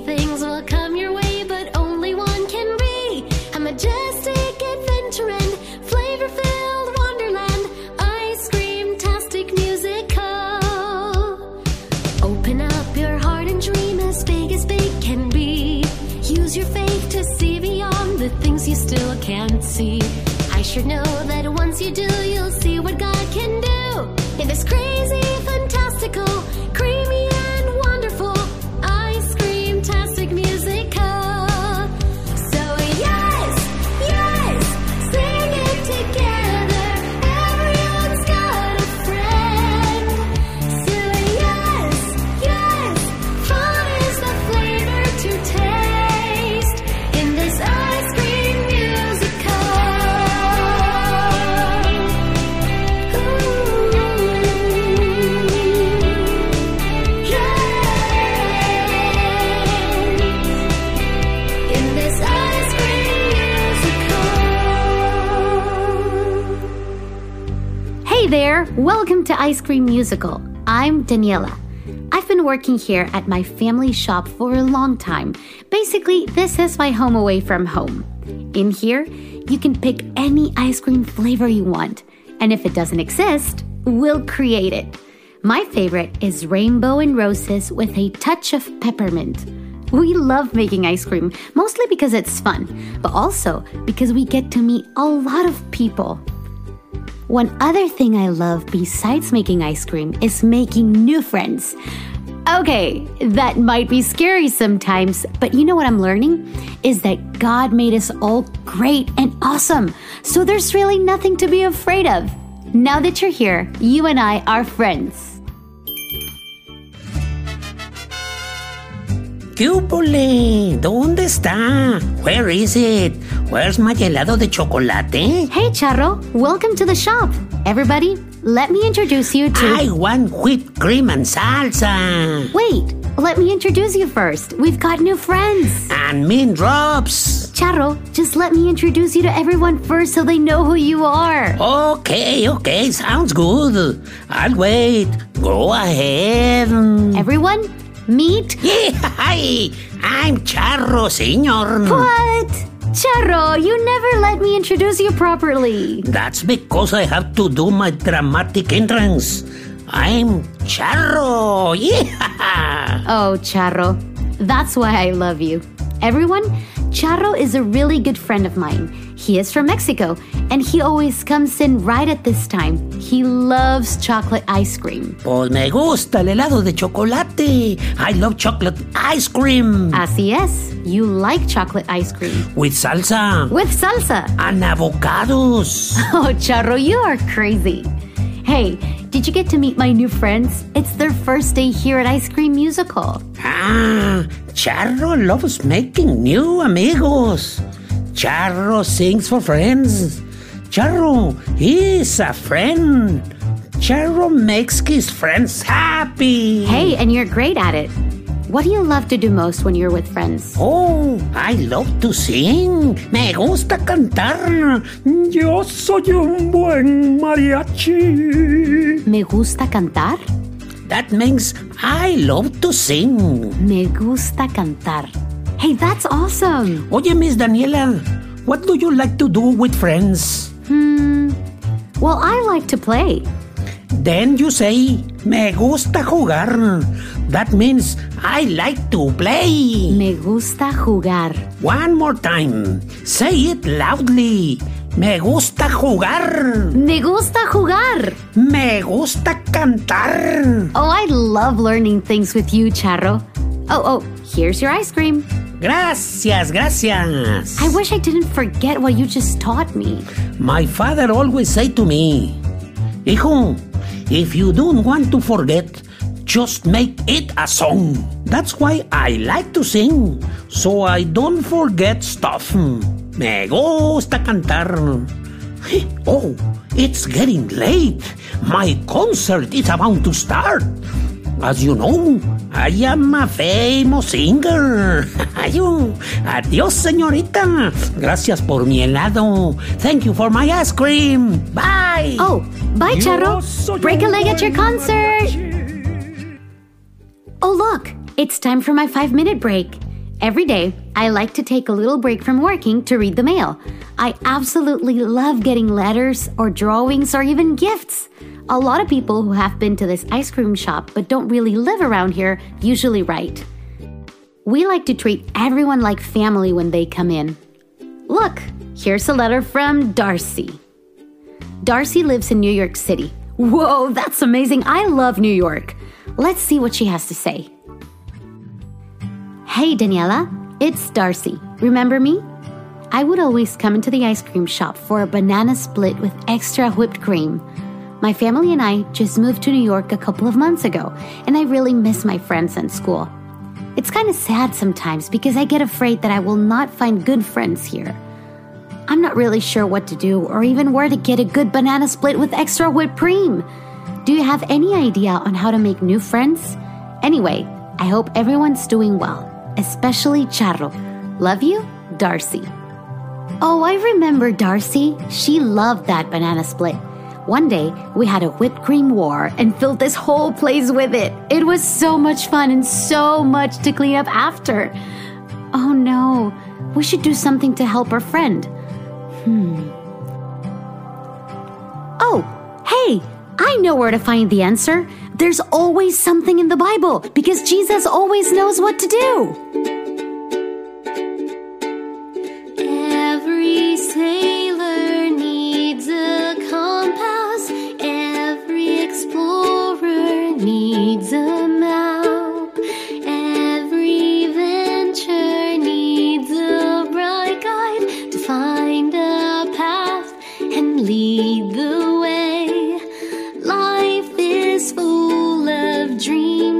Things will come your way, but only one can be a majestic adventure and flavor filled wonderland. Ice cream tastic musical. Open up your heart and dream as big as big can be. Use your faith to see beyond the things you still can't see. I sure know welcome to Ice Cream Musical. I'm Daniela. I've been working here at my family shop for a long time. Basically, this is my home away from home. In here, you can pick any ice cream flavor you want, and if it doesn't exist, we'll create it. My favorite is rainbow and roses with a touch of peppermint. We love making ice cream, mostly because it's fun, but also because we get to meet a lot of people. One other thing I love besides making ice cream is making new friends. Okay, that might be scary sometimes, but you know what I'm learning? Is that God made us all great and awesome. So there's really nothing to be afraid of. Now that you're here, you and I are friends. ¿Qué ¿Dónde está? Where is it? Where's my helado de chocolate? Hey, Charro, welcome to the shop. Everybody, let me introduce you to. I want whipped cream and salsa. Wait, let me introduce you first. We've got new friends. And mint drops. Charro, just let me introduce you to everyone first so they know who you are. Okay, okay, sounds good. I'll wait. Go ahead. Everyone, meet. Yeah, hi. I'm Charro, senor. What? Charro, you never let me introduce you properly. That's because I have to do my dramatic entrance. I'm Charro. Yeah. Oh, Charro, that's why I love you. Everyone, Charro is a really good friend of mine. He is from Mexico, and he always comes in right at this time. He loves chocolate ice cream. Pues me gusta el helado de chocolate. I love chocolate ice cream. Así es, you like chocolate ice cream. With salsa. With salsa. And avocados. Oh, Charro, you are crazy. Hey, did you get to meet my new friends? It's their first day here at Ice Cream Musical. Ah, Charro loves making new amigos. Charro sings for friends. Charro is a friend. Charro makes his friends happy. Hey, and you're great at it. What do you love to do most when you're with friends? Oh, I love to sing. Me gusta cantar. Yo soy un buen mariachi. Me gusta cantar. That means I love to sing. Me gusta cantar. Hey, that's awesome. Oye, Miss Daniela, what do you like to do with friends? Hmm. Well, I like to play. Then you say, me gusta jugar. That means I like to play. Me gusta jugar. One more time. Say it loudly. Me gusta jugar. Me gusta jugar. Me gusta cantar. Oh, I love learning things with you, Charro. Oh, oh, here's your ice cream. Gracias, gracias. I wish I didn't forget what you just taught me. My father always say to me, Hijo, if you don't want to forget, just make it a song. That's why I like to sing, so I don't forget stuff. Me gusta cantar. Oh, it's getting late. My concert is about to start. As you know, I am a famous singer. Oh. Adiós, señorita. Gracias por mi helado. Thank you for my ice cream. Bye. Oh, bye, Charro. Break a leg at your concert. Oh, look, it's time for my five minute break. Every day, I like to take a little break from working to read the mail. I absolutely love getting letters or drawings or even gifts. A lot of people who have been to this ice cream shop but don't really live around here usually write. We like to treat everyone like family when they come in. Look, here's a letter from Darcy. Darcy lives in New York City. Whoa, that's amazing. I love New York. Let's see what she has to say. Hey, Daniela, it's Darcy. Remember me? I would always come into the ice cream shop for a banana split with extra whipped cream. My family and I just moved to New York a couple of months ago, and I really miss my friends and school. It's kind of sad sometimes because I get afraid that I will not find good friends here. I'm not really sure what to do or even where to get a good banana split with extra whipped cream. Do you have any idea on how to make new friends? Anyway, I hope everyone's doing well, especially Charro. Love you, Darcy. Oh, I remember Darcy. She loved that banana split. One day, we had a whipped cream war and filled this whole place with it. It was so much fun and so much to clean up after. Oh no, we should do something to help our friend. Hmm. Oh, hey, I know where to find the answer. There's always something in the Bible because Jesus always knows what to do. Of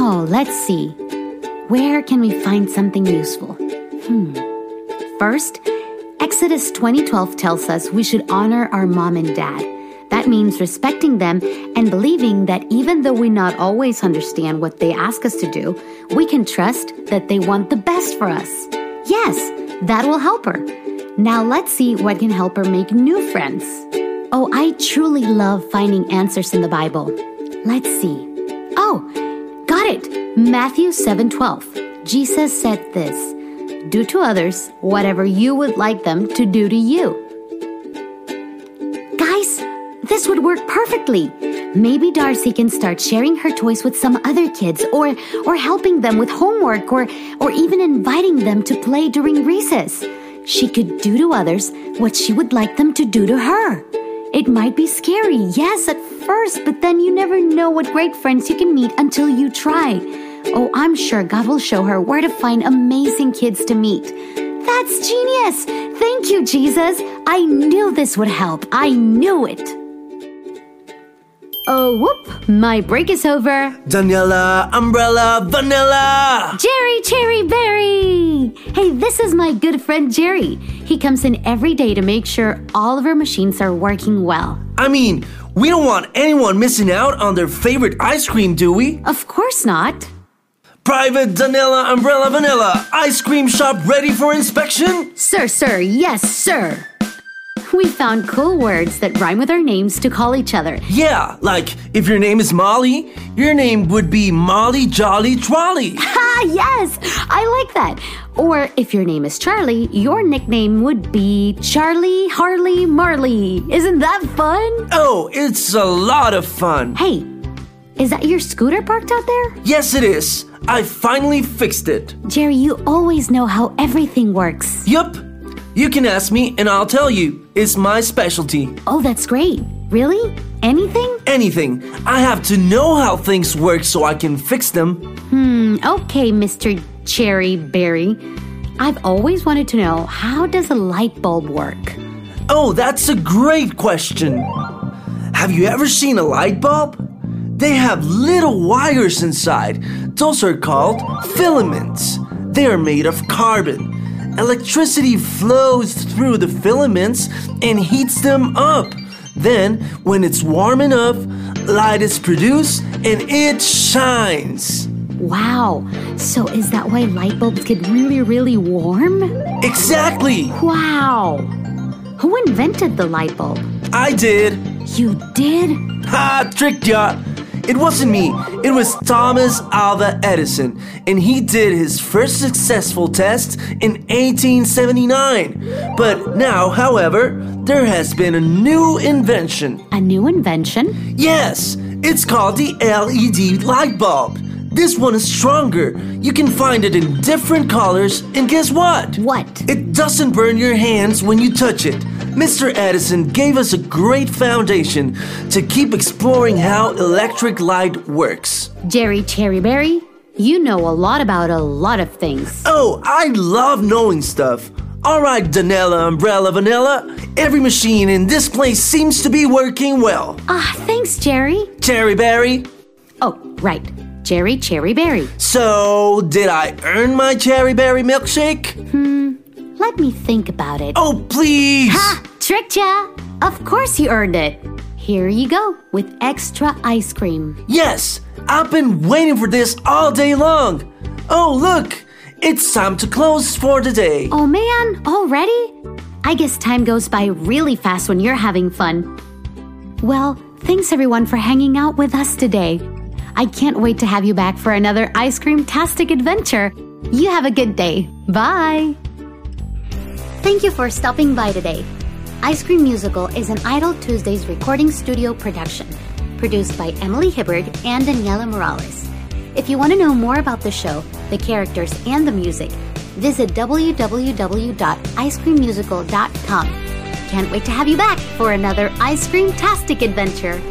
Oh, let's see. Where can we find something useful? Hmm. First, Exodus 20:12 tells us we should honor our mom and dad. That means respecting them and believing that even though we not always understand what they ask us to do, we can trust that they want the best for us. Yes, that will help her. Now let's see what can help her make new friends. Oh, I truly love finding answers in the Bible. Let's see. Oh, it. Matthew 7:12. Jesus said this: "Do to others whatever you would like them to do to you." Guys, this would work perfectly. Maybe Darcy can start sharing her toys with some other kids or or helping them with homework or or even inviting them to play during recess. She could do to others what she would like them to do to her. It might be scary, yes, at first, but then you never know what great friends you can meet until you try. Oh, I'm sure God will show her where to find amazing kids to meet. That's genius! Thank you, Jesus! I knew this would help. I knew it. Oh, whoop! My break is over. Daniela, umbrella, vanilla. Jerry Cherry Berry! Hey, this is my good friend Jerry. He comes in every day to make sure all of our machines are working well. I mean, we don't want anyone missing out on their favorite ice cream, do we? Of course not. Private Danella Umbrella Vanilla ice cream shop ready for inspection? Sir, sir, yes, sir. We found cool words that rhyme with our names to call each other. Yeah, like if your name is Molly, your name would be Molly Jolly Trolley. Ah, yes, I like that. Or if your name is Charlie, your nickname would be Charlie Harley Marley. Isn't that fun? Oh, it's a lot of fun. Hey, is that your scooter parked out there? Yes, it is. I finally fixed it. Jerry, you always know how everything works. Yup. You can ask me and I'll tell you. It's my specialty. Oh, that's great. Really? Anything? Anything. I have to know how things work so I can fix them. Hmm, okay, Mr. Cherry Berry. I've always wanted to know how does a light bulb work? Oh, that's a great question. Have you ever seen a light bulb? They have little wires inside. Those are called filaments. They are made of carbon. Electricity flows through the filaments and heats them up. Then, when it's warm enough, light is produced and it shines. Wow. So is that why light bulbs get really, really warm? Exactly! Wow. Who invented the light bulb? I did. You did? Ha! Tricked ya! It wasn't me, it was Thomas Alva Edison, and he did his first successful test in 1879. But now, however, there has been a new invention. A new invention? Yes, it's called the LED light bulb. This one is stronger. You can find it in different colors, and guess what? What? It doesn't burn your hands when you touch it. Mr. Edison gave us a great foundation to keep exploring how electric light works. Jerry Cherryberry, you know a lot about a lot of things. Oh, I love knowing stuff. All right, Danella Umbrella Vanilla, every machine in this place seems to be working well. Ah, thanks, Jerry. Cherry Berry. Oh, right. Jerry Cherryberry. So, did I earn my cherry berry milkshake? Let me think about it. Oh, please! Ha! Tricked ya! Of course you earned it. Here you go with extra ice cream. Yes, I've been waiting for this all day long. Oh, look, it's time to close for the day. Oh man, already? I guess time goes by really fast when you're having fun. Well, thanks everyone for hanging out with us today. I can't wait to have you back for another ice cream tastic adventure. You have a good day. Bye. Thank you for stopping by today. Ice Cream Musical is an Idol Tuesdays recording studio production, produced by Emily Hibbard and Daniela Morales. If you want to know more about the show, the characters, and the music, visit www.icecreammusical.com. Can't wait to have you back for another ice cream tastic adventure.